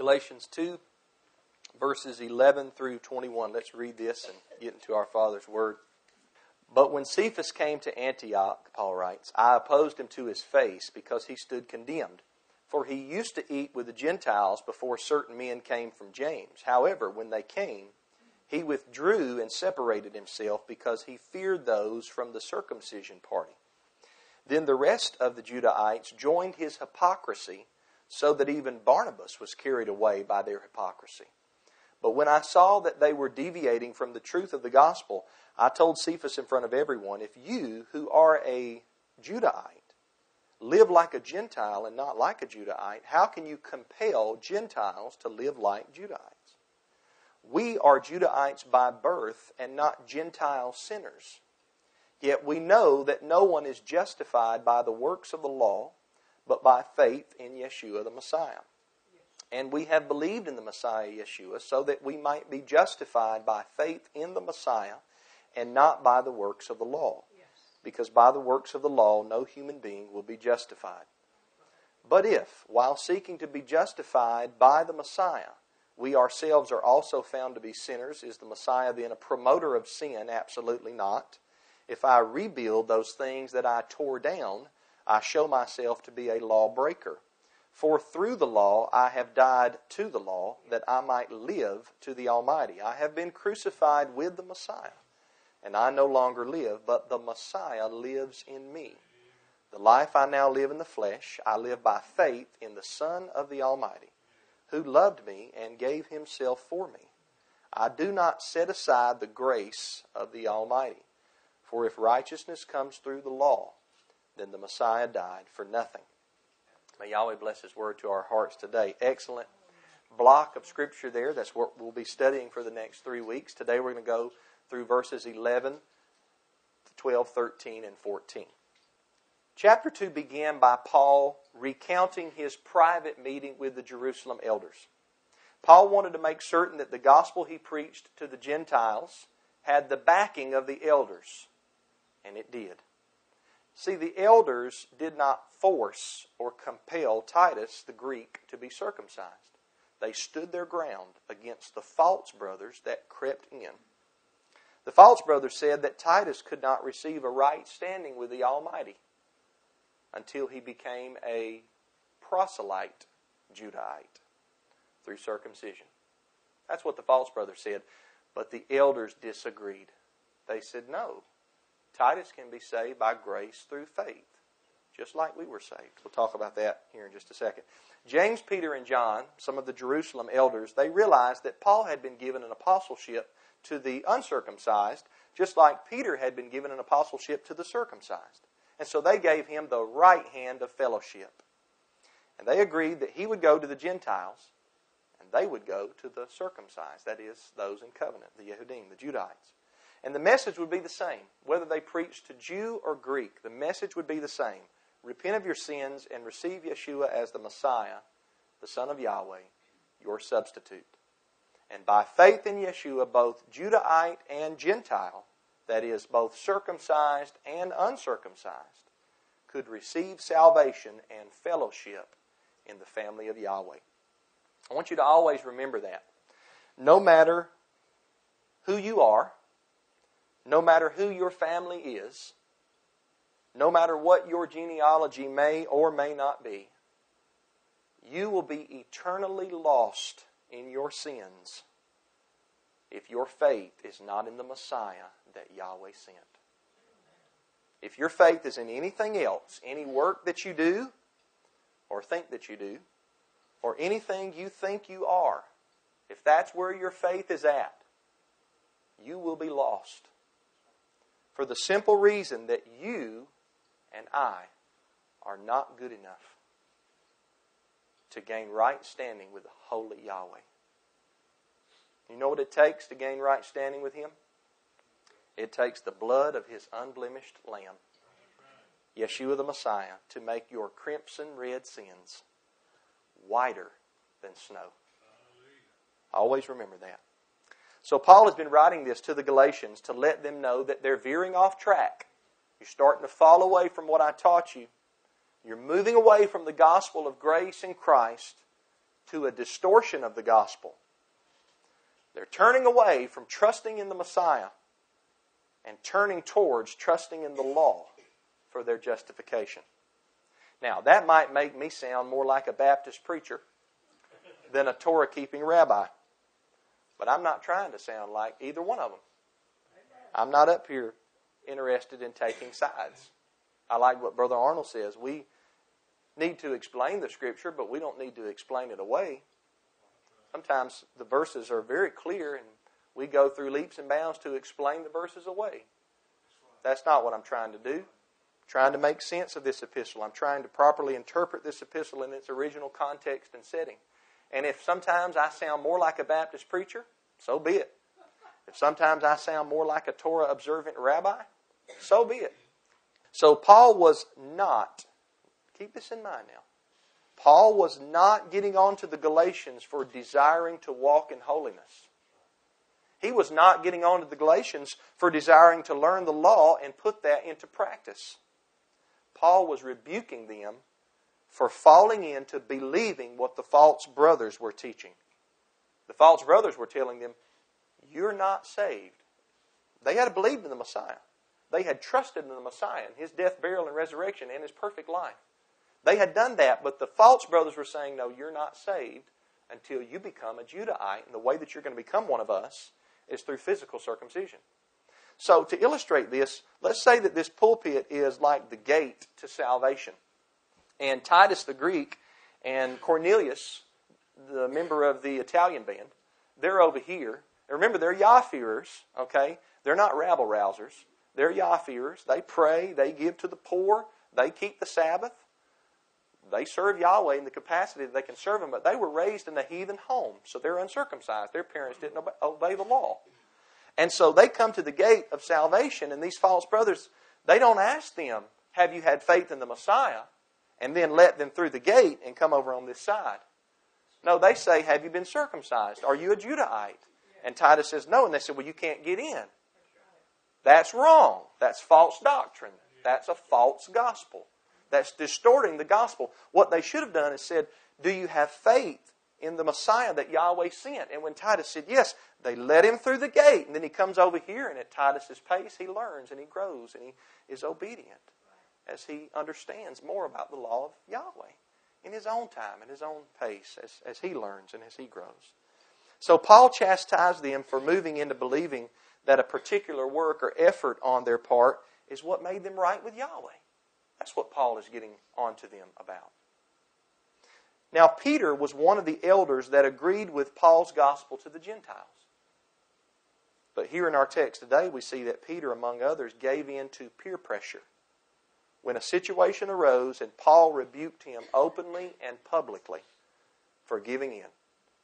Galatians 2, verses 11 through 21. Let's read this and get into our Father's Word. But when Cephas came to Antioch, Paul writes, I opposed him to his face because he stood condemned. For he used to eat with the Gentiles before certain men came from James. However, when they came, he withdrew and separated himself because he feared those from the circumcision party. Then the rest of the Judahites joined his hypocrisy, so that even Barnabas was carried away by their hypocrisy. But when I saw that they were deviating from the truth of the gospel, I told Cephas in front of everyone, If you, who are a Judahite, live like a Gentile and not like a Judahite, how can you compel Gentiles to live like Judahites? We are Judahites by birth and not Gentile sinners. Yet we know that no one is justified by the works of the law, but by faith in Yeshua the Messiah. And we have believed in the Messiah Yeshua so that we might be justified by faith in the Messiah and not by the works of the law. Because by the works of the law, no human being will be justified. But if, while seeking to be justified by the Messiah, we ourselves are also found to be sinners, is the Messiah then a promoter of sin? Absolutely not. If I rebuild those things that I tore down, I show myself to be a lawbreaker. For through the law I have died to the law, that I might live to the Almighty. I have been crucified with the Messiah, and I no longer live, but the Messiah lives in me. The life I now live in the flesh, I live by faith in the Son of the Almighty, who loved me and gave himself for me. I do not set aside the grace of the Almighty. For if righteousness comes through the law, then the Messiah died for nothing. May Yahweh bless His word to our hearts today. Excellent block of Scripture there. That's what we'll be studying for the next three weeks. Today we're going to go through verses 11 12, 13, and 14. Chapter 2 began by Paul recounting his private meeting with the Jerusalem elders. Paul wanted to make certain that the gospel he preached to the Gentiles had the backing of the elders, and it did. See, the elders did not force or compel Titus, the Greek, to be circumcised. They stood their ground against the false brothers that crept in. The false brothers said that Titus could not receive a right standing with the Almighty until he became a proselyte Judahite through circumcision. That's what the false brothers said. But the elders disagreed. They said, no, Titus can be saved by grace through faith, just like we were saved. We'll talk about that here in just a second. James, Peter, and John, some of the Jerusalem elders, they realized that Paul had been given an apostleship to the uncircumcised, just like Peter had been given an apostleship to the circumcised. And so they gave him the right hand of fellowship. And they agreed that he would go to the Gentiles and they would go to the circumcised, that is, those in covenant, the Yehudim, the Judites. And the message would be the same. Whether they preached to Jew or Greek, the message would be the same. Repent of your sins and receive Yeshua as the Messiah, the Son of Yahweh, your substitute. And by faith in Yeshua, both Judahite and Gentile, that is, both circumcised and uncircumcised, could receive salvation and fellowship in the family of Yahweh. I want you to always remember that. No matter who you are, no matter who your family is, no matter what your genealogy may or may not be, you will be eternally lost in your sins if your faith is not in the Messiah that Yahweh sent. If your faith is in anything else, any work that you do or think that you do, or anything you think you are, if that's where your faith is at, you will be lost for the simple reason that you and I are not good enough to gain right standing with the holy Yahweh. You know what it takes to gain right standing with Him? It takes the blood of His unblemished Lamb, Yeshua the Messiah, to make your crimson red sins whiter than snow. Always remember that. So Paul has been writing this to the Galatians to let them know that they're veering off track. You're starting to fall away from what I taught you. You're moving away from the gospel of grace in Christ to a distortion of the gospel. They're turning away from trusting in the Messiah and turning towards trusting in the law for their justification. Now, that might make me sound more like a Baptist preacher than a Torah keeping rabbi. But I'm not trying to sound like either one of them. I'm not up here interested in taking sides. I like what Brother Arnold says. We need to explain the Scripture, but we don't need to explain it away. Sometimes the verses are very clear, and we go through leaps and bounds to explain the verses away. That's not what I'm trying to do. I'm trying to make sense of this epistle. I'm trying to properly interpret this epistle in its original context and setting. And if sometimes I sound more like a Baptist preacher, so be it. If sometimes I sound more like a Torah observant rabbi, so be it. So Paul was not, keep this in mind now, Paul was not getting on to the Galatians for desiring to walk in holiness. He was not getting on to the Galatians for desiring to learn the law and put that into practice. Paul was rebuking them for falling into believing what the false brothers were teaching. The false brothers were telling them, You're not saved. They had believed in the Messiah. They had trusted in the Messiah and his death, burial, and resurrection and his perfect life. They had done that, but the false brothers were saying, No, you're not saved until you become a Judahite. And the way that you're going to become one of us is through physical circumcision. So, to illustrate this, let's say that this pulpit is like the gate to salvation. And Titus the Greek and Cornelius, the member of the Italian band, they're over here. And remember, they're Yah-fearers, okay? They're not rabble rousers. They're Yah-fearers. They pray, they give to the poor, they keep the Sabbath. They serve Yahweh in the capacity that they can serve Him, but they were raised in a heathen home, so they're uncircumcised. Their parents didn't obey, obey the law. And so they come to the gate of salvation, and these false brothers, they don't ask them, Have you had faith in the Messiah? And then let them through the gate and come over on this side. No, they say, Have you been circumcised? Are you a Judahite? And Titus says, No. And they said, Well, you can't get in. That's wrong. That's false doctrine. That's a false gospel. That's distorting the gospel. What they should have done is said, Do you have faith in the Messiah that Yahweh sent? And when Titus said yes, they let him through the gate. And then he comes over here, and at Titus's pace, he learns and he grows and he is obedient as he understands more about the law of Yahweh in his own time, in his own pace, as, as he learns and as he grows. So Paul chastised them for moving into believing that a particular work or effort on their part is what made them right with Yahweh. That's what Paul is getting on to them about. Now, Peter was one of the elders that agreed with Paul's gospel to the Gentiles. But here in our text today, we see that Peter, among others, gave in to peer pressure when a situation arose and Paul rebuked him openly and publicly for giving in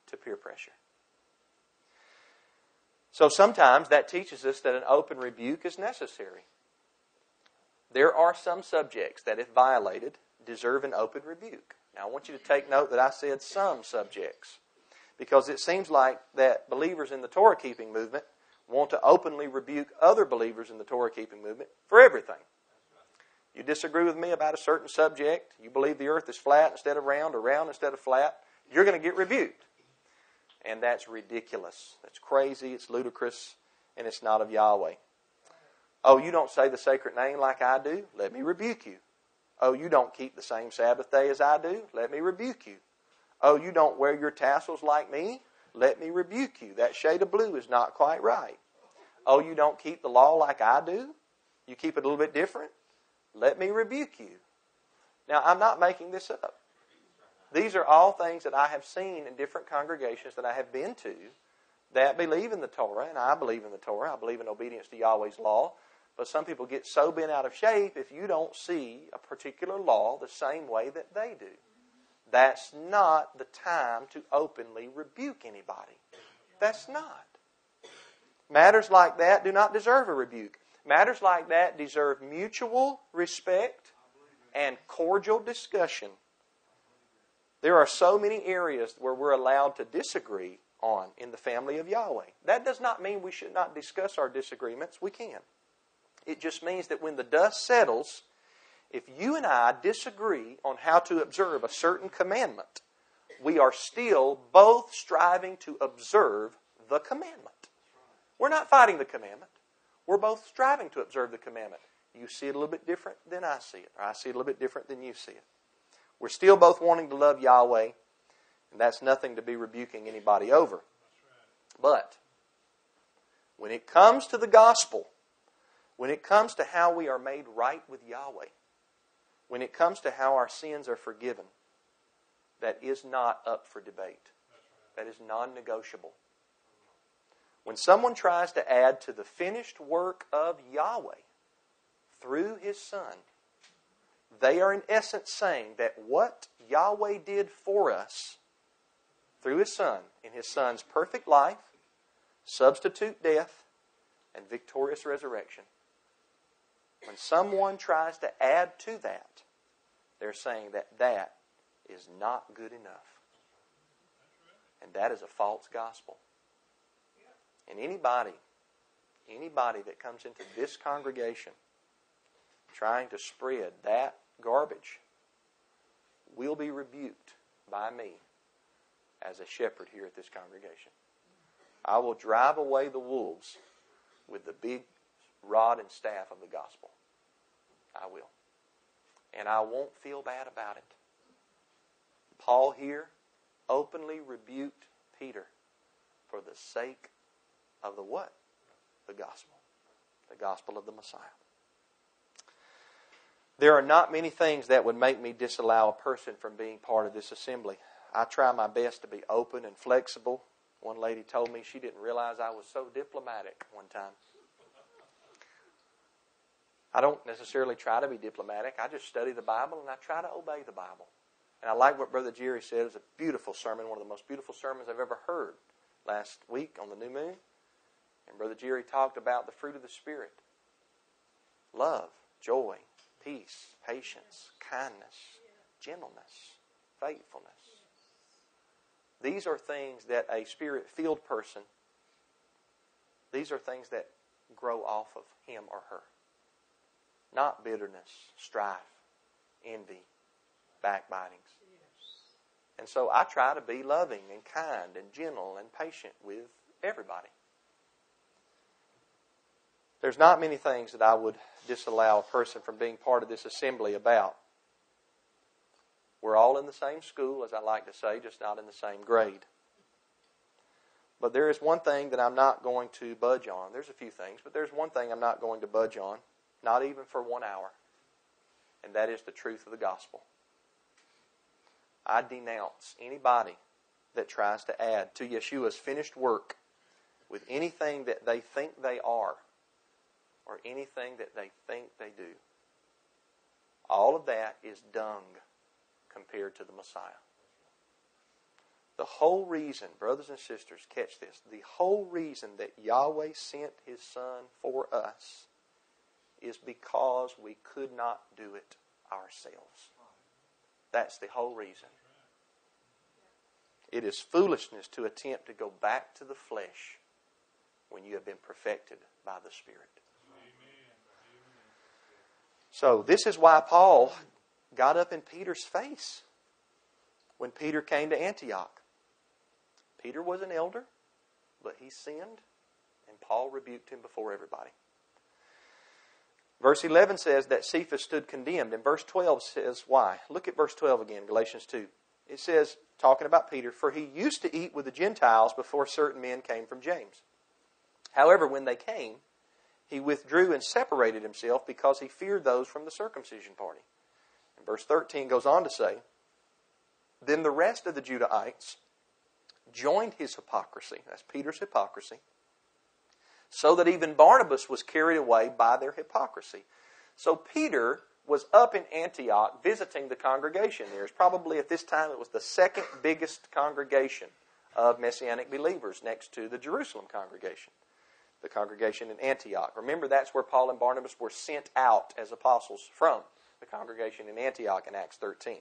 to peer pressure. So sometimes that teaches us that an open rebuke is necessary. There are some subjects that, if violated, deserve an open rebuke. Now, I want you to take note that I said some subjects because it seems like that believers in the Torah keeping movement want to openly rebuke other believers in the Torah keeping movement for everything. You disagree with me about a certain subject, you believe the earth is flat instead of round or round instead of flat, you're going to get rebuked. And that's ridiculous. That's crazy, it's ludicrous, and it's not of Yahweh. Oh, you don't say the sacred name like I do? Let me rebuke you. Oh, you don't keep the same Sabbath day as I do? Let me rebuke you. Oh, you don't wear your tassels like me? Let me rebuke you. That shade of blue is not quite right. Oh, you don't keep the law like I do? You keep it a little bit different? Let me rebuke you. Now, I'm not making this up. These are all things that I have seen in different congregations that I have been to that believe in the Torah, and I believe in the Torah. I believe in obedience to Yahweh's law. But some people get so bent out of shape if you don't see a particular law the same way that they do. That's not the time to openly rebuke anybody. That's not. Matters like that do not deserve a rebuke. Matters like that deserve mutual respect and cordial discussion. There are so many areas where we're allowed to disagree on in the family of Yahweh. That does not mean we should not discuss our disagreements. We can. It just means that when the dust settles, if you and I disagree on how to observe a certain commandment, we are still both striving to observe the commandment. We're not fighting the commandment. We're both striving to observe the commandment. You see it a little bit different than I see it, or I see it a little bit different than you see it. We're still both wanting to love Yahweh, and that's nothing to be rebuking anybody over. But when it comes to the gospel, when it comes to how we are made right with Yahweh, when it comes to how our sins are forgiven, that is not up for debate. That is non negotiable. When someone tries to add to the finished work of Yahweh through His Son, they are in essence saying that what Yahweh did for us through His Son, in His Son's perfect life, substitute death, and victorious resurrection, when someone tries to add to that, they're saying that that is not good enough. And that is a false gospel. And anybody, anybody that comes into this congregation trying to spread that garbage will be rebuked by me as a shepherd here at this congregation. I will drive away the wolves with the big rod and staff of the gospel. I will. And I won't feel bad about it. Paul here openly rebuked Peter for the sake of the what? The gospel. The gospel of the Messiah. There are not many things that would make me disallow a person from being part of this assembly. I try my best to be open and flexible. One lady told me she didn't realize I was so diplomatic one time. I don't necessarily try to be diplomatic. I just study the Bible and I try to obey the Bible. And I like what Brother Jerry said. It was a beautiful sermon, one of the most beautiful sermons I've ever heard last week on the new moon. And Brother Jerry talked about the fruit of the Spirit love, joy, peace, patience, kindness, gentleness, faithfulness. These are things that a spirit filled person, these are things that grow off of him or her. Not bitterness, strife, envy, backbitings. And so I try to be loving and kind and gentle and patient with everybody. There's not many things that I would disallow a person from being part of this assembly about. We're all in the same school, as I like to say, just not in the same grade. But there is one thing that I'm not going to budge on. There's a few things, but there's one thing I'm not going to budge on, not even for one hour, and that is the truth of the gospel. I denounce anybody that tries to add to Yeshua's finished work with anything that they think they are or anything that they think they do. All of that is dung compared to the Messiah. The whole reason, brothers and sisters, catch this. The whole reason that Yahweh sent His Son for us is because we could not do it ourselves. That's the whole reason. It is foolishness to attempt to go back to the flesh when you have been perfected by the Spirit. So, this is why Paul got up in Peter's face when Peter came to Antioch. Peter was an elder, but he sinned, and Paul rebuked him before everybody. Verse 11 says that Cephas stood condemned, and verse 12 says why. Look at verse 12 again, Galatians 2. It says, talking about Peter, for he used to eat with the Gentiles before certain men came from James. However, when they came, he withdrew and separated himself because he feared those from the circumcision party. And verse 13 goes on to say, Then the rest of the Judahites joined his hypocrisy. That's Peter's hypocrisy so that even Barnabas was carried away by their hypocrisy. So Peter was up in Antioch visiting the congregation there. It's probably at this time it was the second biggest congregation of Messianic believers next to the Jerusalem congregation, the congregation in Antioch. Remember, that's where Paul and Barnabas were sent out as apostles from, the congregation in Antioch in Acts 13.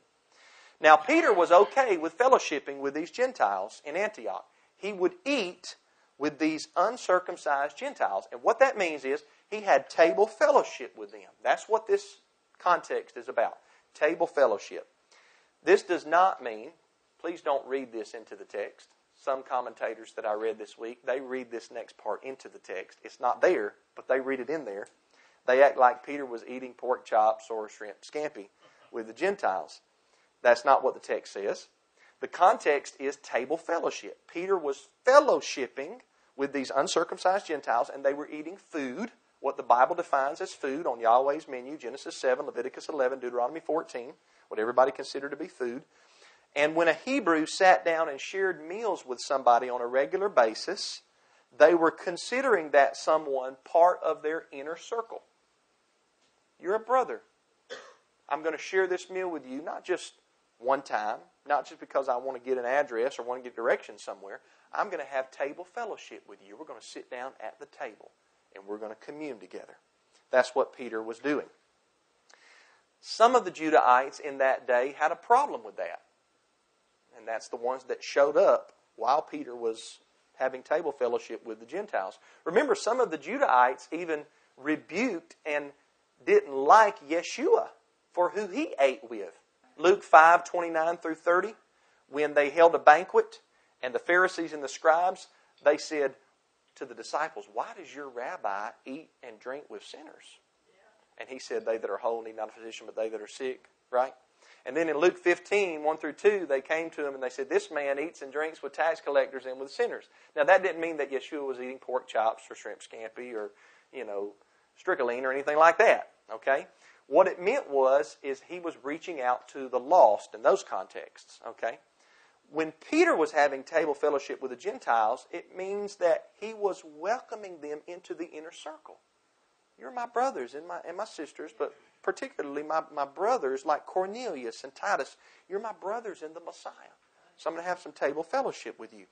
Now, Peter was okay with fellowshipping with these Gentiles in Antioch. He would eat with these uncircumcised Gentiles. And what that means is he had table fellowship with them. That's what this context is about table fellowship. This does not mean, please don't read this into the text. Some commentators that I read this week, they read this next part into the text. It's not there, but they read it in there. They act like Peter was eating pork chops or shrimp scampi with the Gentiles. That's not what the text says. The context is table fellowship. Peter was fellowshipping with these uncircumcised Gentiles, and they were eating food, what the Bible defines as food on Yahweh's menu Genesis 7, Leviticus 11, Deuteronomy 14, what everybody considered to be food. And when a Hebrew sat down and shared meals with somebody on a regular basis, they were considering that someone part of their inner circle. You're a brother. I'm going to share this meal with you, not just one time, not just because I want to get an address or want to get directions somewhere. I'm going to have table fellowship with you. We're going to sit down at the table and we're going to commune together. That's what Peter was doing. Some of the Judahites in that day had a problem with that. And that's the ones that showed up while Peter was having table fellowship with the Gentiles. Remember, some of the Judahites even rebuked and didn't like Yeshua for who he ate with. Luke 5 29 through 30, when they held a banquet, and the Pharisees and the scribes, they said to the disciples, Why does your rabbi eat and drink with sinners? And he said, They that are whole need not a physician, but they that are sick, right? And then in Luke 15, 1 through 2, they came to him and they said, This man eats and drinks with tax collectors and with sinners. Now, that didn't mean that Yeshua was eating pork chops or shrimp scampi or, you know, strychnine or anything like that, okay? What it meant was, is he was reaching out to the lost in those contexts, okay? When Peter was having table fellowship with the Gentiles, it means that he was welcoming them into the inner circle. You're my brothers and my, and my sisters, but particularly my, my brothers like Cornelius and Titus. You're my brothers in the Messiah. So I'm going to have some table fellowship with you.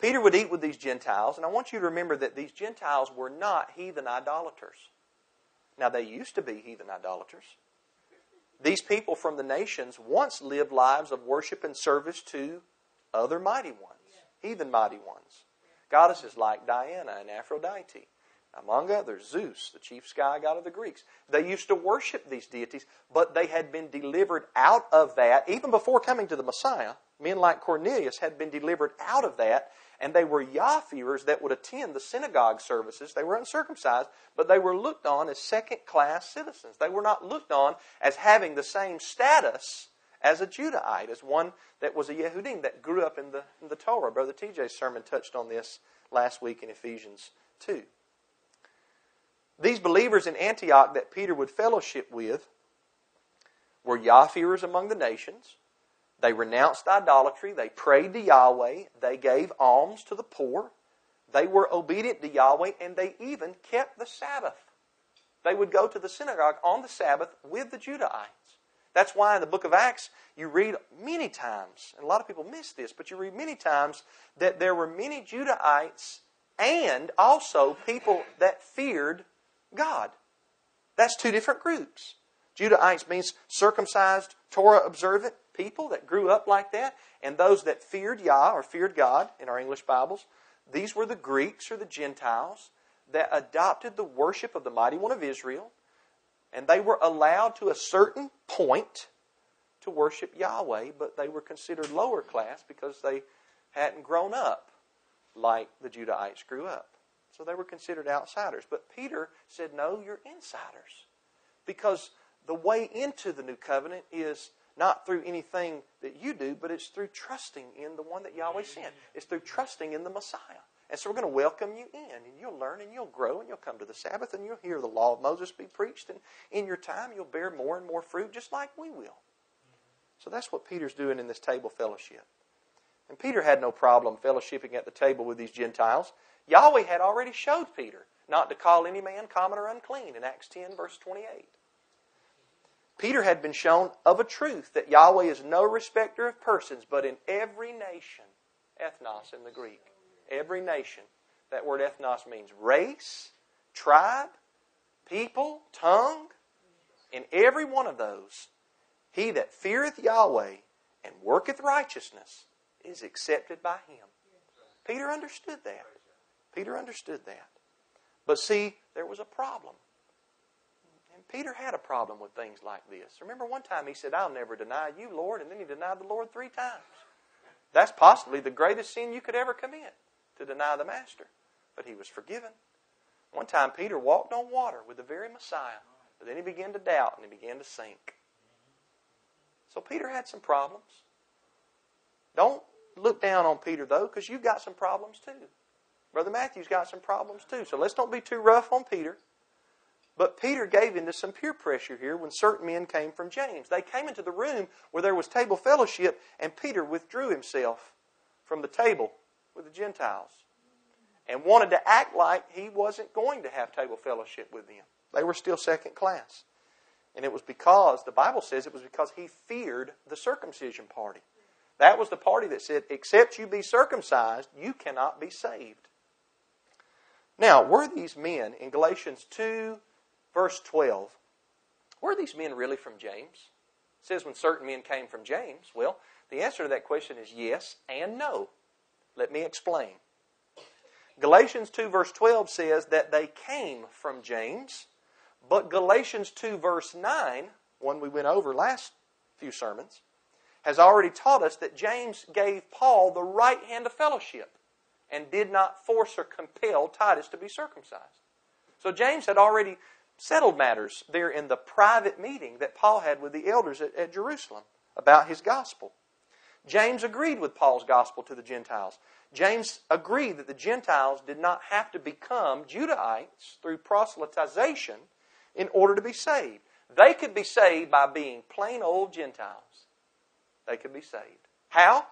Peter would eat with these Gentiles, and I want you to remember that these Gentiles were not heathen idolaters. Now, they used to be heathen idolaters. These people from the nations once lived lives of worship and service to other mighty ones, heathen mighty ones. Goddesses like Diana and Aphrodite, among others, Zeus, the chief sky god of the Greeks. They used to worship these deities, but they had been delivered out of that, even before coming to the Messiah. Men like Cornelius had been delivered out of that and they were Yah-fearers that would attend the synagogue services. They were uncircumcised, but they were looked on as second class citizens. They were not looked on as having the same status as a Judahite, as one that was a Yehudim that grew up in the, in the Torah. Brother TJ's sermon touched on this last week in Ephesians 2. These believers in Antioch that Peter would fellowship with were Yah-fearers among the nations. They renounced idolatry. They prayed to Yahweh. They gave alms to the poor. They were obedient to Yahweh, and they even kept the Sabbath. They would go to the synagogue on the Sabbath with the Judahites. That's why in the book of Acts, you read many times, and a lot of people miss this, but you read many times that there were many Judahites and also people that feared God. That's two different groups. Judahites means circumcised, Torah observant people that grew up like that, and those that feared Yah or feared God in our English Bibles. These were the Greeks or the Gentiles that adopted the worship of the mighty one of Israel, and they were allowed to a certain point to worship Yahweh, but they were considered lower class because they hadn't grown up like the Judahites grew up. So they were considered outsiders. But Peter said, No, you're insiders. Because the way into the new covenant is not through anything that you do, but it's through trusting in the one that Yahweh sent. It's through trusting in the Messiah. And so we're going to welcome you in, and you'll learn, and you'll grow, and you'll come to the Sabbath, and you'll hear the law of Moses be preached, and in your time you'll bear more and more fruit, just like we will. So that's what Peter's doing in this table fellowship. And Peter had no problem fellowshipping at the table with these Gentiles. Yahweh had already showed Peter not to call any man common or unclean in Acts 10, verse 28. Peter had been shown of a truth that Yahweh is no respecter of persons, but in every nation, ethnos in the Greek, every nation, that word ethnos means race, tribe, people, tongue. In every one of those, he that feareth Yahweh and worketh righteousness is accepted by him. Peter understood that. Peter understood that. But see, there was a problem. And Peter had a problem with things like this. Remember one time he said, I'll never deny you, Lord, and then he denied the Lord three times. That's possibly the greatest sin you could ever commit, to deny the Master. But he was forgiven. One time Peter walked on water with the very Messiah, but then he began to doubt and he began to sink. So Peter had some problems. Don't look down on Peter, though, because you've got some problems too. Brother Matthew's got some problems too. So let's don't be too rough on Peter. But Peter gave into some peer pressure here when certain men came from James. They came into the room where there was table fellowship, and Peter withdrew himself from the table with the Gentiles and wanted to act like he wasn't going to have table fellowship with them. They were still second class. And it was because, the Bible says it was because he feared the circumcision party. That was the party that said, except you be circumcised, you cannot be saved. Now, were these men in Galatians 2 verse 12. Were these men really from James? It says when certain men came from James. Well, the answer to that question is yes and no. Let me explain. Galatians 2 verse 12 says that they came from James, but Galatians 2 verse 9, one we went over last few sermons, has already taught us that James gave Paul the right hand of fellowship and did not force or compel Titus to be circumcised. So James had already settled matters there in the private meeting that Paul had with the elders at, at Jerusalem about his gospel. James agreed with Paul's gospel to the Gentiles. James agreed that the Gentiles did not have to become Judahites through proselytization in order to be saved. They could be saved by being plain old Gentiles. They could be saved. How?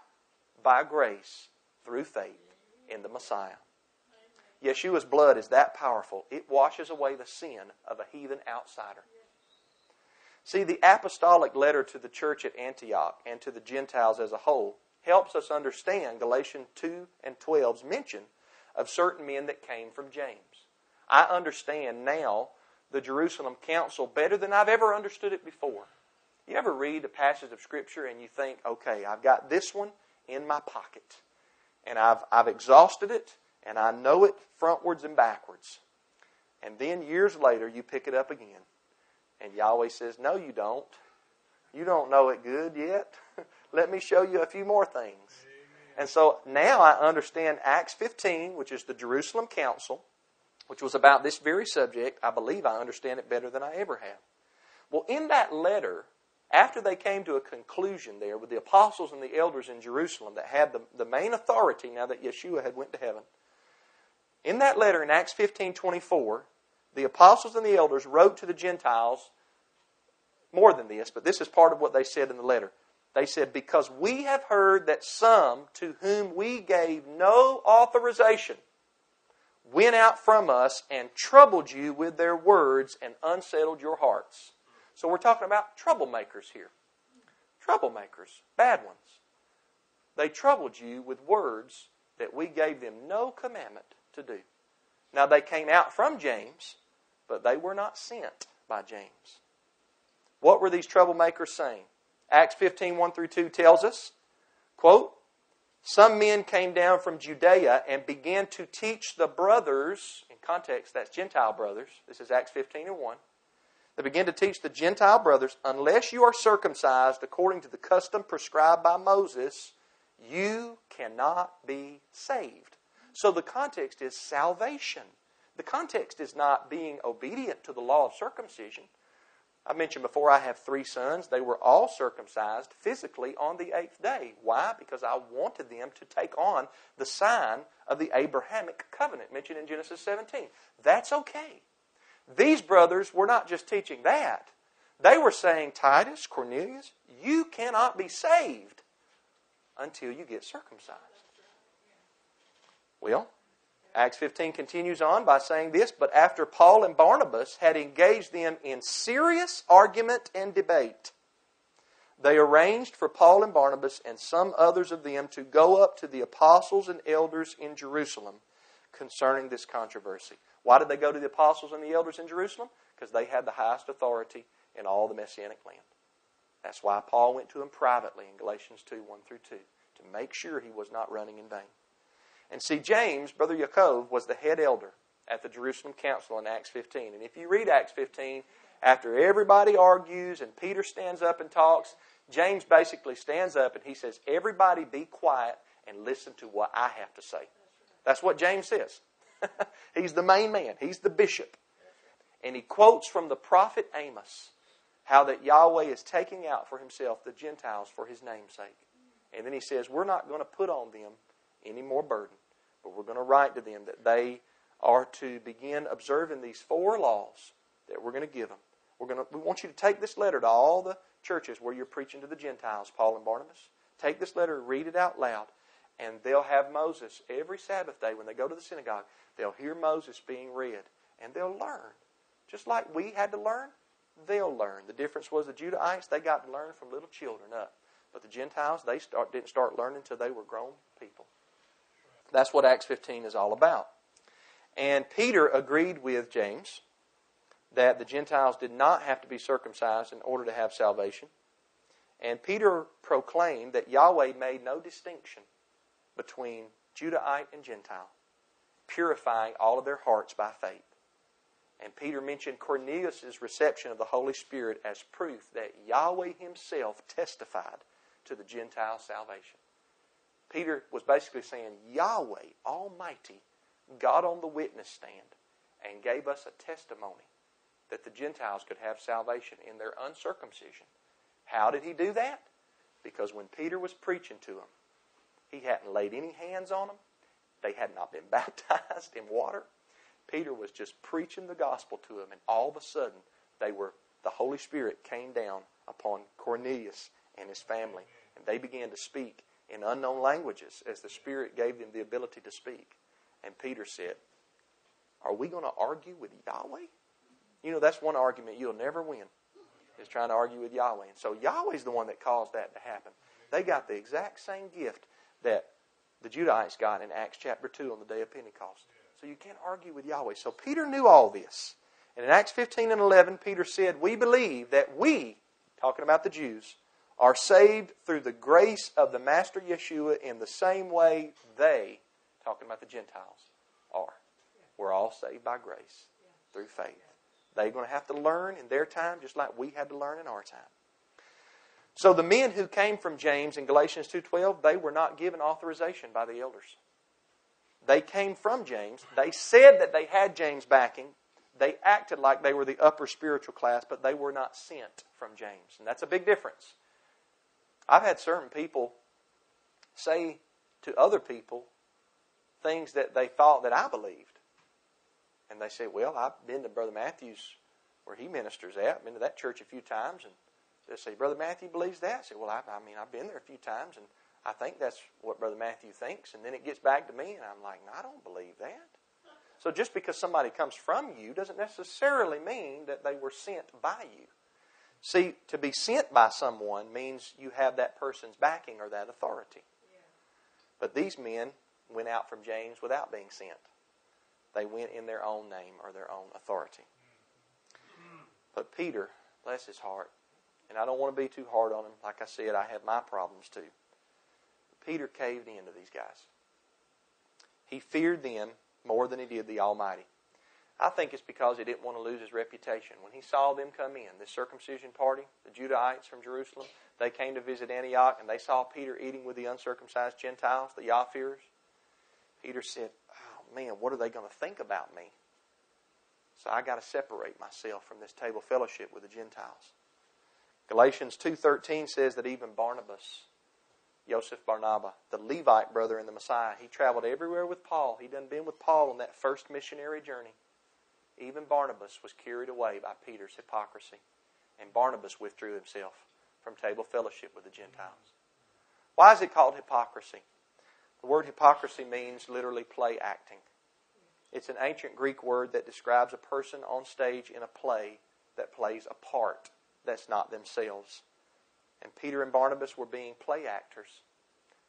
By grace, through faith in the Messiah. Yeshua's blood is that powerful. It washes away the sin of a heathen outsider. See, the apostolic letter to the church at Antioch and to the Gentiles as a whole helps us understand Galatians 2 and 12's mention of certain men that came from James. I understand now the Jerusalem council better than I've ever understood it before. You ever read a passage of Scripture and you think, okay, I've got this one in my pocket, and I've, I've exhausted it, and I know it frontwards and backwards. And then years later, you pick it up again. And Yahweh says, No, you don't. You don't know it good yet. Let me show you a few more things. Amen. And so now I understand Acts 15, which is the Jerusalem Council, which was about this very subject. I believe I understand it better than I ever have. Well, in that letter, after they came to a conclusion there with the apostles and the elders in Jerusalem that had the, the main authority now that Yeshua had went to heaven, in that letter in Acts 15 24, the apostles and the elders wrote to the Gentiles more than this, but this is part of what they said in the letter. They said, Because we have heard that some to whom we gave no authorization went out from us and troubled you with their words and unsettled your hearts. So we're talking about troublemakers here. Troublemakers, bad ones. They troubled you with words that we gave them no commandment to do. Now, they came out from James, but they were not sent by James. What were these troublemakers saying? Acts 15 1 through 2 tells us, quote, some men came down from Judea and began to teach the brothers, in context, that's Gentile brothers. This is Acts 15 and 1. They began to teach the Gentile brothers, unless you are circumcised according to the custom prescribed by Moses, you cannot be saved. So the context is salvation. The context is not being obedient to the law of circumcision. I mentioned before I have three sons. They were all circumcised physically on the eighth day. Why? Because I wanted them to take on the sign of the Abrahamic covenant mentioned in Genesis 17. That's okay. These brothers were not just teaching that. They were saying, Titus, Cornelius, you cannot be saved until you get circumcised. Well, Acts 15 continues on by saying this But after Paul and Barnabas had engaged them in serious argument and debate, they arranged for Paul and Barnabas and some others of them to go up to the apostles and elders in Jerusalem concerning this controversy. Why did they go to the apostles and the elders in Jerusalem? Because they had the highest authority in all the Messianic land. That's why Paul went to them privately in Galatians 2 1 through 2 to make sure he was not running in vain. And see, James, Brother Yaakov, was the head elder at the Jerusalem Council in Acts 15. And if you read Acts 15, After everybody argues and Peter stands up and talks, James basically stands up and he says, Everybody be quiet and listen to what I have to say. That's what James says. He's the main man, he's the bishop. And he quotes from the prophet Amos how that Yahweh is taking out for himself the Gentiles for his name's sake. And then he says, We're not going to put on them any more burden, but we're going to write to them that they are to begin observing these four laws that we're going to give them. We're going to, we want you to take this letter to all the churches where you're preaching to the Gentiles, Paul and Barnabas. Take this letter, read it out loud, and they'll have Moses every Sabbath day when they go to the synagogue. They'll hear Moses being read, and they'll learn. Just like we had to learn, they'll learn. The difference was the Judahites, they got to learn from little children up. But the Gentiles, they start, didn't start learning until they were grown people. That's what Acts 15 is all about. And Peter agreed with James that the Gentiles did not have to be circumcised in order to have salvation. And Peter proclaimed that Yahweh made no distinction between Judahite and Gentile, purifying all of their hearts by faith. And Peter mentioned Cornelius' reception of the Holy Spirit as proof that Yahweh himself testified to the Gentile salvation. Peter was basically saying, Yahweh Almighty got on the witness stand and gave us a testimony that the Gentiles could have salvation in their uncircumcision. How did he do that? Because when Peter was preaching to them, he hadn't laid any hands on them. They had not been baptized in water. Peter was just preaching the gospel to them, and all of a sudden, they were the Holy Spirit came down upon Cornelius and his family, and they began to speak in unknown languages as the Spirit gave them the ability to speak. And Peter said, Are we going to argue with Yahweh? You know, that's one argument you'll never win, is trying to argue with Yahweh. And so Yahweh's the one that caused that to happen. They got the exact same gift that the Judahites got in Acts chapter 2 on the day of Pentecost. So you can't argue with Yahweh. So Peter knew all this. And in Acts 15 and 11, Peter said, We believe that we, talking about the Jews, are saved through the grace of the Master Yeshua in the same way they, talking about the Gentiles, are. We're all saved by grace through faith. They're going to have to learn in their time just like we had to learn in our time. So the men who came from James in Galatians 2:12, they were not given authorization by the elders. They came from James. They said that they had James backing. They acted like they were the upper spiritual class, but they were not sent from James. And that's a big difference. I've had certain people say to other people things that they thought that I believed. And they say, Well, I've been to Brother Matthews where he ministers at. I've been to that church a few times. And they say, Brother Matthew believes that. I say, Well, I, I mean, I've been there a few times, and I think that's what Brother Matthew thinks. And then it gets back to me, and I'm like, no, I don't believe that. So just because somebody comes from you doesn't necessarily mean that they were sent by you. See, to be sent by someone means you have that person's backing or that authority. But these men went out from James without being sent. They went in their own name or their own authority. Mm-hmm. But Peter, bless his heart, and I don't want to be too hard on him. Like I said, I have my problems too. Peter caved in to these guys. He feared them more than he did the Almighty. I think it's because he didn't want to lose his reputation. When he saw them come in, the circumcision party, the Judahites from Jerusalem, they came to visit Antioch and they saw Peter eating with the uncircumcised Gentiles, the Yah-fearers. Peter said, Oh man, what are they going to think about me? So I got to separate myself from this table fellowship with the Gentiles. Galatians 2:13 says that even Barnabas, Joseph Barnabas, the Levite brother in the Messiah, he traveled everywhere with Paul. He done been with Paul on that first missionary journey. Even Barnabas was carried away by Peter's hypocrisy, and Barnabas withdrew himself from table fellowship with the Gentiles. Why is it called hypocrisy? The word hypocrisy means literally play acting. It's an ancient Greek word that describes a person on stage in a play that plays a part that's not themselves. And Peter and Barnabas were being play actors.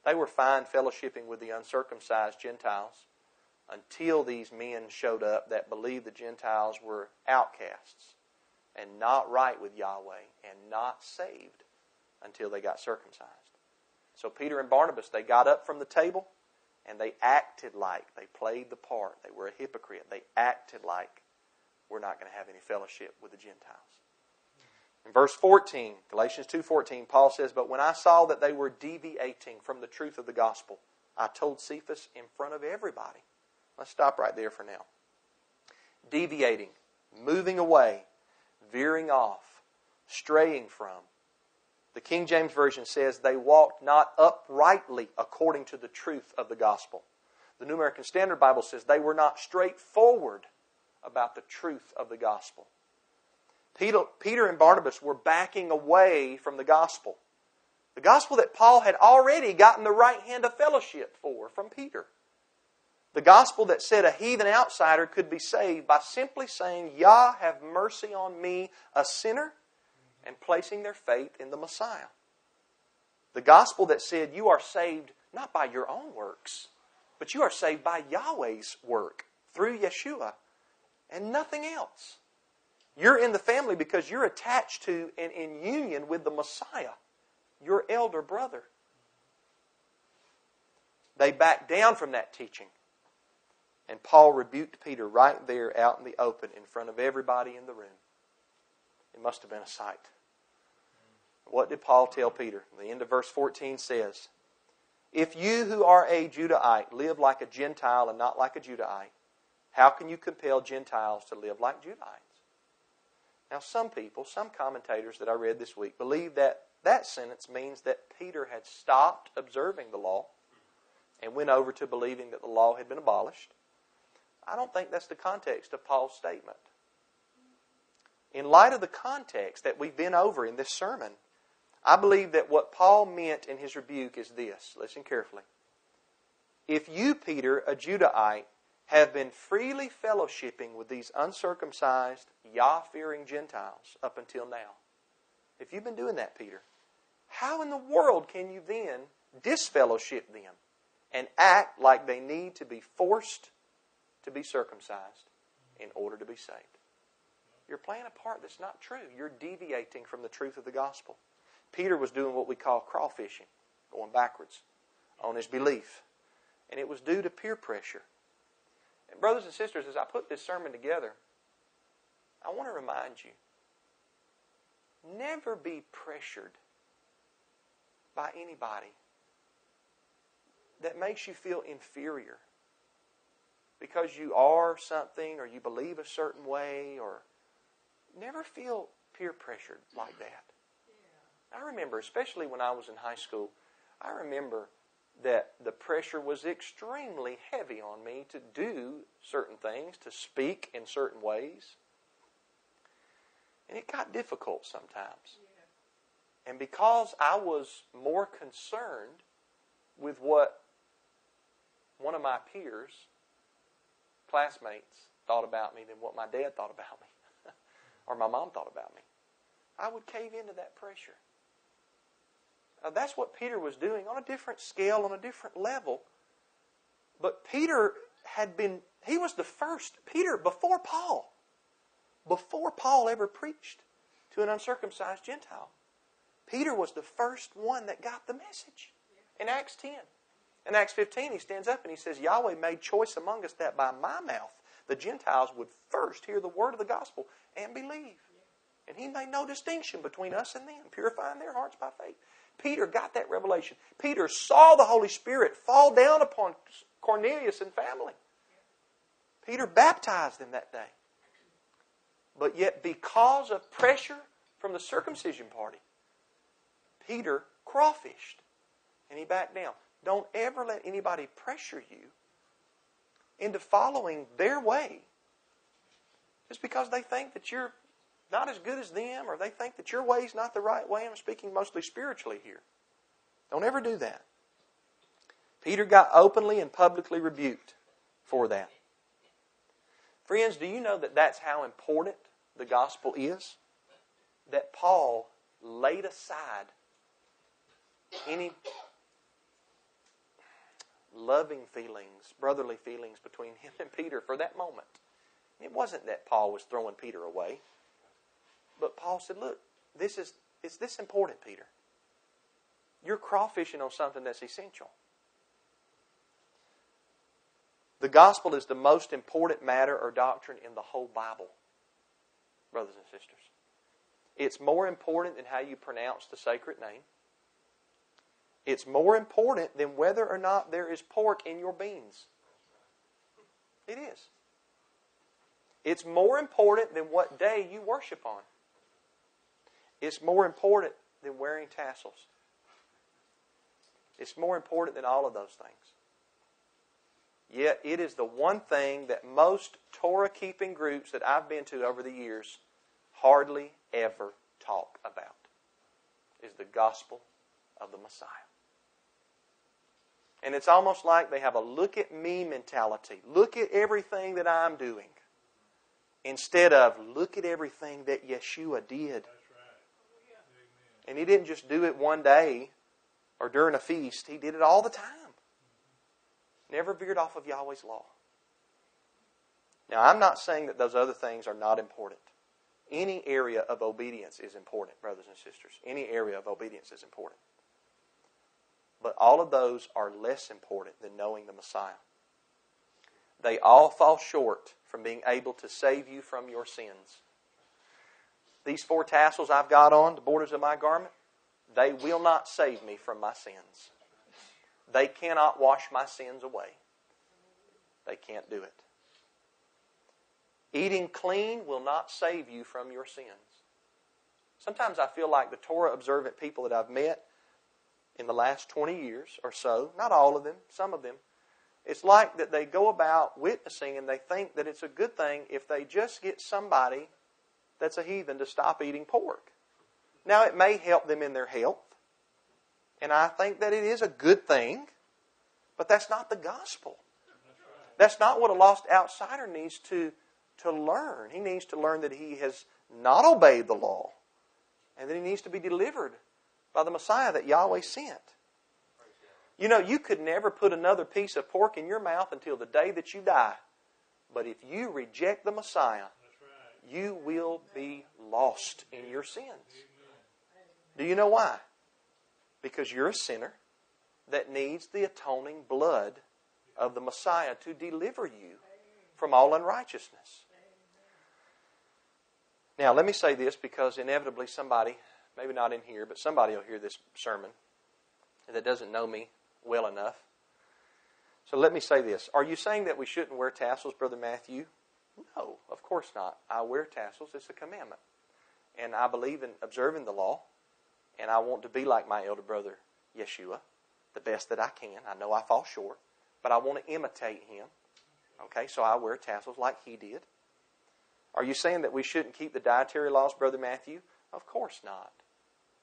They were fine fellowshipping with the uncircumcised Gentiles until these men showed up that believed the Gentiles were outcasts and not right with Yahweh and not saved until they got circumcised. So Peter and Barnabas, they got up from the table and they acted like they played the part. They were a hypocrite. They acted like we're not going to have any fellowship with the Gentiles. In verse 14, Galatians 2:14, Paul says, "But when I saw that they were deviating from the truth of the gospel, I told Cephas in front of everybody." Let's stop right there for now. Deviating, moving away, veering off, straying from. The King James Version says they walked not uprightly according to the truth of the gospel. The New American Standard Bible says they were not straightforward about the truth of the gospel. Peter, Peter and Barnabas were backing away from the gospel. The gospel that Paul had already gotten the right hand of fellowship for from Peter. The gospel that said a heathen outsider could be saved by simply saying, Yah, have mercy on me, a sinner, and placing their faith in the Messiah. The gospel that said you are saved not by your own works, but you are saved by Yahweh's work through Yeshua and nothing else. You're in the family because you're attached to and in union with the Messiah, your elder brother. They backed down from that teaching. And Paul rebuked Peter right there out in the open in front of everybody in the room. It must have been a sight. What did Paul tell Peter? The end of verse 14 says, If you who are a Judahite live like a Gentile and not like a Judahite, how can you compel Gentiles to live like Judahites? Now, some people, some commentators that I read this week, believe that that sentence means that Peter had stopped observing the law and went over to believing that the law had been abolished. I don't think that's the context of Paul's statement. In light of the context that we've been over in this sermon, I believe that what Paul meant in his rebuke is this. Listen carefully. If you, Peter, a Judahite, have been freely fellowshipping with these uncircumcised, Yah fearing Gentiles up until now. If you've been doing that, Peter, how in the world can you then disfellowship them and act like they need to be forced to be circumcised in order to be saved? You're playing a part that's not true. You're deviating from the truth of the gospel. Peter was doing what we call crawfishing, going backwards on his belief. And it was due to peer pressure. And brothers and sisters, as I put this sermon together, I want to remind you never be pressured by anybody that makes you feel inferior because you are something or you believe a certain way or never feel peer pressured like that. I remember, especially when I was in high school, I remember that the pressure was extremely heavy on me to do certain things, to speak in certain ways. And it got difficult sometimes. Yeah. And because I was more concerned with what one of my peers, classmates, thought about me than what my dad thought about me or my mom thought about me, I would cave into that pressure. Now, that's what Peter was doing on a different scale, on a different level. But Peter had been, he was the first, Peter, before Paul, before Paul ever preached to an uncircumcised Gentile. Peter was the first one that got the message in Acts 10. In Acts 15, he stands up and he says, Yahweh made choice among us that by my mouth the Gentiles would first hear the word of the gospel and believe. And he made no distinction between us and them, purifying their hearts by faith. Peter got that revelation. Peter saw the Holy Spirit fall down upon Cornelius and family. Peter baptized them that day. But yet, because of pressure from the circumcision party, Peter crawfished and he backed down. Don't ever let anybody pressure you into following their way just because they think that you're not as good as them or they think that your way is not the right way. I'm speaking mostly spiritually here. Don't ever do that. Peter got openly and publicly rebuked for that. Friends, do you know that that's how important the gospel is? That Paul laid aside any loving feelings, brotherly feelings between him and Peter for that moment. It wasn't that Paul was throwing Peter away. But Paul said, look, this is, is this important, Peter? You're crawfishing on something that's essential. The gospel is the most important matter or doctrine in the whole Bible, brothers and sisters. It's more important than how you pronounce the sacred name. It's more important than whether or not there is pork in your beans. It is. It's more important than what day you worship on. It's more important than wearing tassels. It's more important than all of those things. Yet it is the one thing that most Torah keeping groups that I've been to over the years hardly ever talk about is the gospel of the Messiah. And it's almost like they have a look at me mentality. Look at everything that I'm doing. Instead of look at everything that Yeshua did. And he didn't just do it one day or during a feast, he did it all the time. Never veered off of Yahweh's law. Now, I'm not saying that those other things are not important. Any area of obedience is important, brothers and sisters. Any area of obedience is important. But all of those are less important than knowing the Messiah. They all fall short from being able to save you from your sins. These four tassels I've got on, the borders of my garment, they will not save me from my sins. They cannot wash my sins away. They can't do it. Eating clean will not save you from your sins. Sometimes I feel like the Torah observant people that I've met in the last 20 years or so, not all of them, some of them, it's like that they go about witnessing and they think that it's a good thing if they just get somebody that's a heathen to stop eating pork. Now, it may help them in their health, and I think that it is a good thing, but that's not the gospel. That's not what a lost outsider needs to, to learn. He needs to learn that he has not obeyed the law, and that he needs to be delivered by the Messiah that Yahweh sent. You know, you could never put another piece of pork in your mouth until the day that you die. But if you reject the Messiah, you will be lost in your sins. Do you know why? Because you're a sinner that needs the atoning blood of the Messiah to deliver you from all unrighteousness. Now, let me say this because inevitably somebody, maybe not in here, but somebody will hear this sermon that doesn't know me well enough. So let me say this. Are you saying that we shouldn't wear tassels, Brother Matthew? No, of course not. I wear tassels. It's a commandment. And I believe in observing the law. And I want to be like my elder brother, Yeshua, the best that I can. I know I fall short, but I want to imitate him. Okay, so I wear tassels like he did. Are you saying that we shouldn't keep the dietary laws, Brother Matthew? Of course not.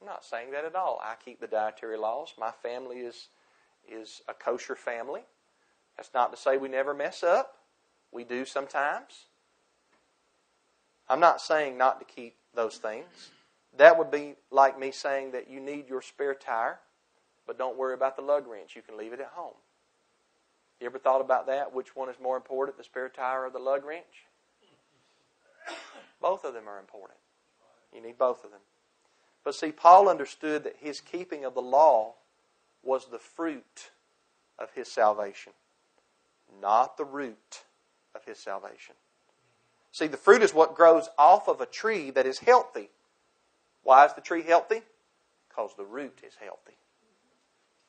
I'm not saying that at all. I keep the dietary laws. My family is is a kosher family. That's not to say we never mess up. We do sometimes. I'm not saying not to keep those things. That would be like me saying that you need your spare tire, but don't worry about the lug wrench. You can leave it at home. You ever thought about that? Which one is more important, the spare tire or the lug wrench? Both of them are important. You need both of them. But see, Paul understood that his keeping of the law was the fruit of his salvation, not the root of his salvation. See, the fruit is what grows off of a tree that is healthy. Why is the tree healthy? Because the root is healthy.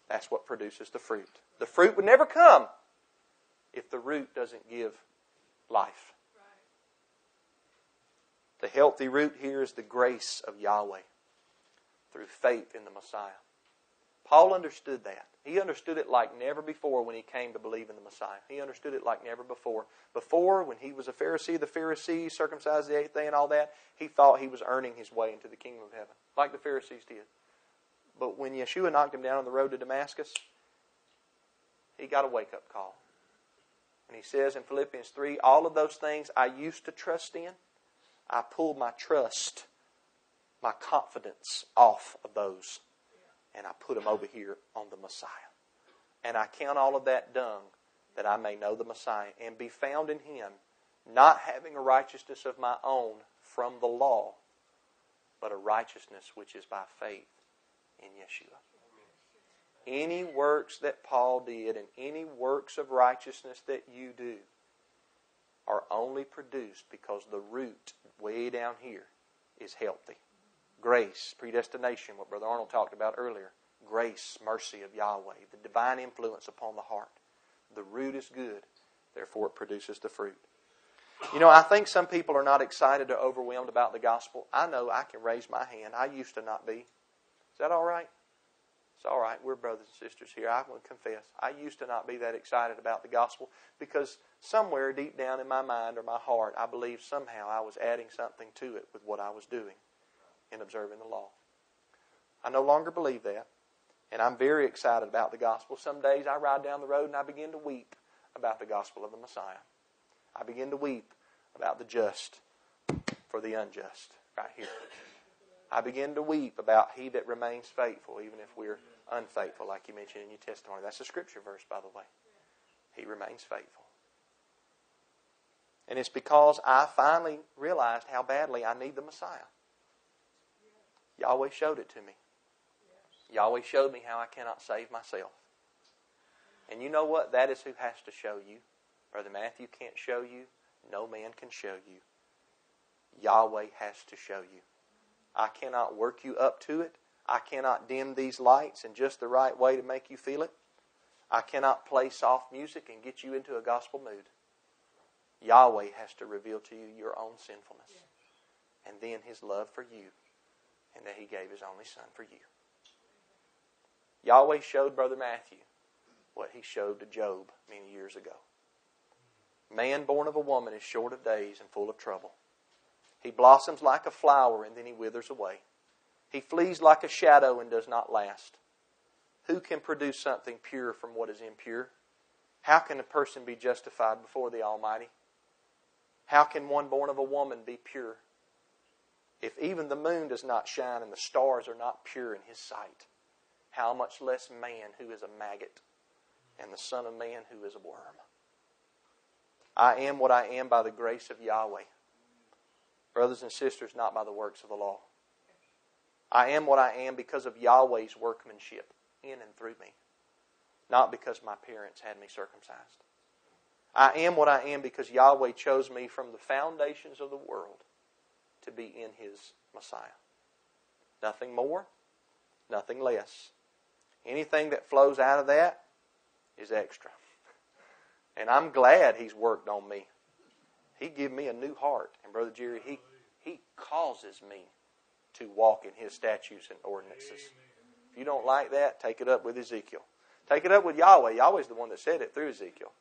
That's what produces the fruit. The fruit would never come if the root doesn't give life. The healthy root here is the grace of Yahweh through faith in the Messiah. Paul understood that. He understood it like never before when he came to believe in the Messiah. He understood it like never before. Before, when he was a Pharisee, the Pharisees, circumcised the eighth day and all that, he thought he was earning his way into the kingdom of heaven, like the Pharisees did. But when Yeshua knocked him down on the road to Damascus, he got a wake up call. And he says in Philippians 3 all of those things I used to trust in, I pulled my trust, my confidence off of those and I put them over here on the Messiah. And I count all of that dung that I may know the Messiah and be found in him, not having a righteousness of my own from the law, but a righteousness which is by faith in Yeshua. Any works that Paul did and any works of righteousness that you do are only produced because the root way down here is healthy. Grace, predestination, what Brother Arnold talked about earlier. Grace, mercy of Yahweh, the divine influence upon the heart. The root is good, therefore it produces the fruit. You know, I think some people are not excited or overwhelmed about the gospel. I know I can raise my hand. I used to not be. Is that all right? It's all right. We're brothers and sisters here. I will confess. I used to not be that excited about the gospel because somewhere deep down in my mind or my heart, I believe somehow I was adding something to it with what I was doing in observing the law. I no longer believe that. And I'm very excited about the gospel. Some days I ride down the road and I begin to weep about the gospel of the Messiah. I begin to weep about the just for the unjust right here. I begin to weep about he that remains faithful, even if we're unfaithful, like you mentioned in your testimony. That's a scripture verse, by the way. He remains faithful. And it's because I finally realized how badly I need the Messiah. Yahweh showed it to me. Yahweh showed me how I cannot save myself. And you know what? That is who has to show you. Brother Matthew can't show you. No man can show you. Yahweh has to show you. I cannot work you up to it. I cannot dim these lights in just the right way to make you feel it. I cannot play soft music and get you into a gospel mood. Yahweh has to reveal to you your own sinfulness and then His love for you and that He gave His only Son for you. Yahweh showed Brother Matthew what He showed to Job many years ago. Man born of a woman is short of days and full of trouble. He blossoms like a flower and then he withers away. He flees like a shadow and does not last. Who can produce something pure from what is impure? How can a person be justified before the Almighty? How can one born of a woman be pure? If even the moon does not shine and the stars are not pure in his sight, how much less man who is a maggot and the Son of Man who is a worm? I am what I am by the grace of Yahweh. Brothers and sisters, not by the works of the law. I am what I am because of Yahweh's workmanship in and through me, not because my parents had me circumcised. I am what I am because Yahweh chose me from the foundations of the world to be in His Messiah. Nothing more, nothing less. Anything that flows out of that is extra. And I'm glad He's worked on me. He gave me a new heart. And Brother Jerry, He, he causes me to walk in His statutes and ordinances. If you don't like that, take it up with Ezekiel. Take it up with Yahweh. Yahweh's the one that said it through Ezekiel.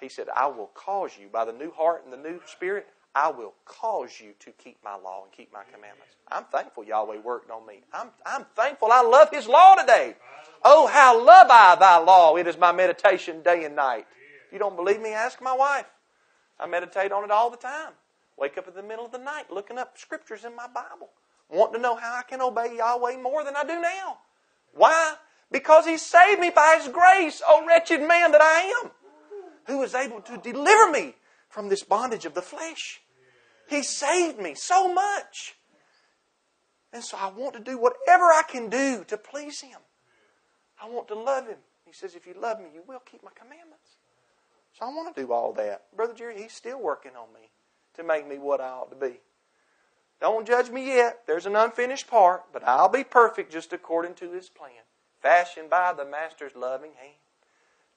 He said, I will cause you, by the new heart and the new spirit, I will cause you to keep my law and keep my commandments. I'm thankful Yahweh worked on me. I'm, I'm thankful I love His law today. Oh, how love I thy law. It is my meditation day and night. If you don't believe me, ask my wife. I meditate on it all the time. Wake up in the middle of the night looking up scriptures in my Bible, wanting to know how I can obey Yahweh more than I do now. Why? Because He saved me by His grace, oh wretched man that I am who is able to deliver me from this bondage of the flesh. He saved me so much. And so I want to do whatever I can do to please Him. I want to love Him. He says, if you love me, you will keep my commandments. So I want to do all that. Brother Jerry, he's still working on me to make me what I ought to be. Don't judge me yet. There's an unfinished part, but I'll be perfect just according to his plan, fashioned by the Master's loving hand.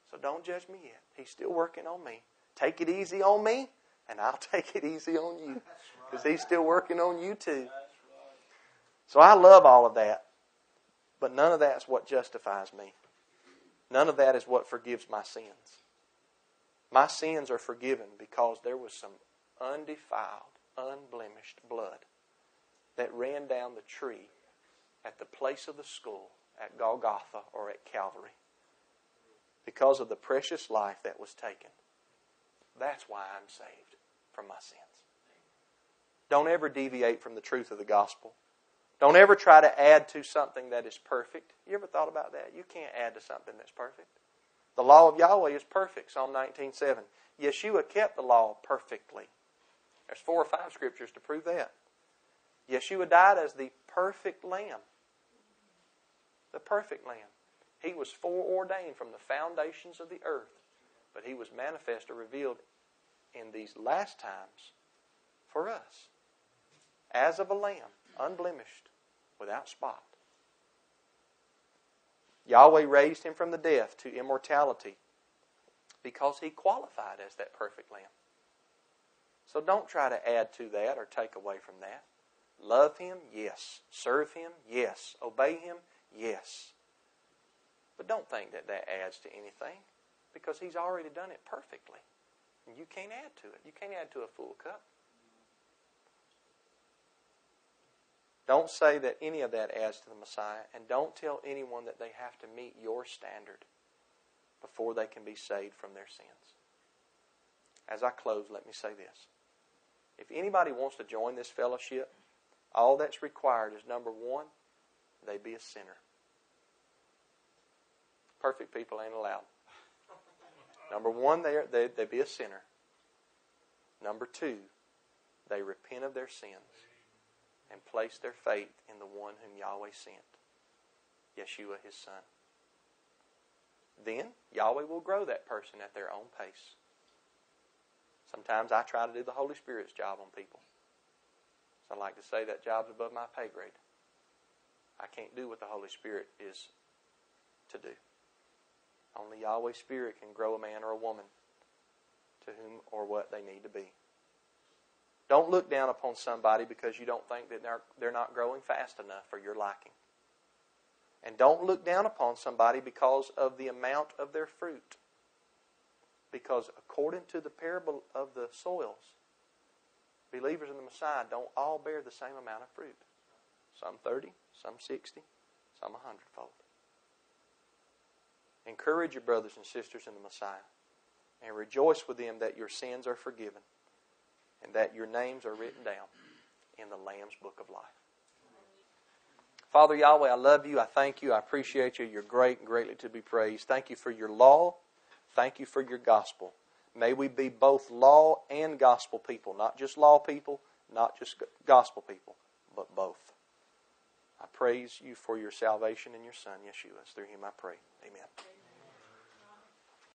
So don't judge me yet. He's still working on me. Take it easy on me, and I'll take it easy on you. Because He's still working on you too. So I love all of that. But none of that's what justifies me. None of that is what forgives my sins. My sins are forgiven because there was some undefiled, unblemished blood that ran down the tree at the place of the skull at Golgotha or at Calvary because of the precious life that was taken. That's why I'm saved from my sins. Don't ever deviate from the truth of the gospel. Don't ever try to add to something that is perfect. You ever thought about that? You can't add to something that's perfect. The law of Yahweh is perfect, Psalm 19.7. Yeshua kept the law perfectly. There's four or five scriptures to prove that. Yeshua died as the perfect lamb. The perfect lamb. He was foreordained from the foundations of the earth, but he was manifest or revealed in these last times for us as of a lamb, unblemished, without spot. Yahweh raised him from the death to immortality because he qualified as that perfect lamb. So don't try to add to that or take away from that. Love him? Yes. Serve him? Yes. Obey him? Yes. But don't think that that adds to anything because he's already done it perfectly. And you can't add to it. You can't add to a full cup. Don't say that any of that adds to the Messiah, and don't tell anyone that they have to meet your standard before they can be saved from their sins. As I close, let me say this. If anybody wants to join this fellowship, all that's required is number one, they be a sinner. Perfect people ain't allowed. Number one, they, are, they, they be a sinner. Number two, they repent of their sins and place their faith in the one whom Yahweh sent, Yeshua, his son. Then Yahweh will grow that person at their own pace. Sometimes I try to do the Holy Spirit's job on people. So I like to say that job's above my pay grade. I can't do what the Holy Spirit is to do. Only Yahweh's Spirit can grow a man or a woman to whom or what they need to be. Don't look down upon somebody because you don't think that they're, they're not growing fast enough for your liking. And don't look down upon somebody because of the amount of their fruit. Because according to the parable of the soils, believers in the Messiah don't all bear the same amount of fruit. Some 30, some 60, some 100 fold. Encourage your brothers and sisters in the Messiah and rejoice with them that your sins are forgiven and that your names are written down in the Lamb's book of life. Father Yahweh, I love you. I thank you. I appreciate you. You're great and greatly to be praised. Thank you for your law. Thank you for your gospel. May we be both law and gospel people, not just law people, not just gospel people, but both. I praise you for your salvation in your Son, Yeshua. It's through him I pray. Amen.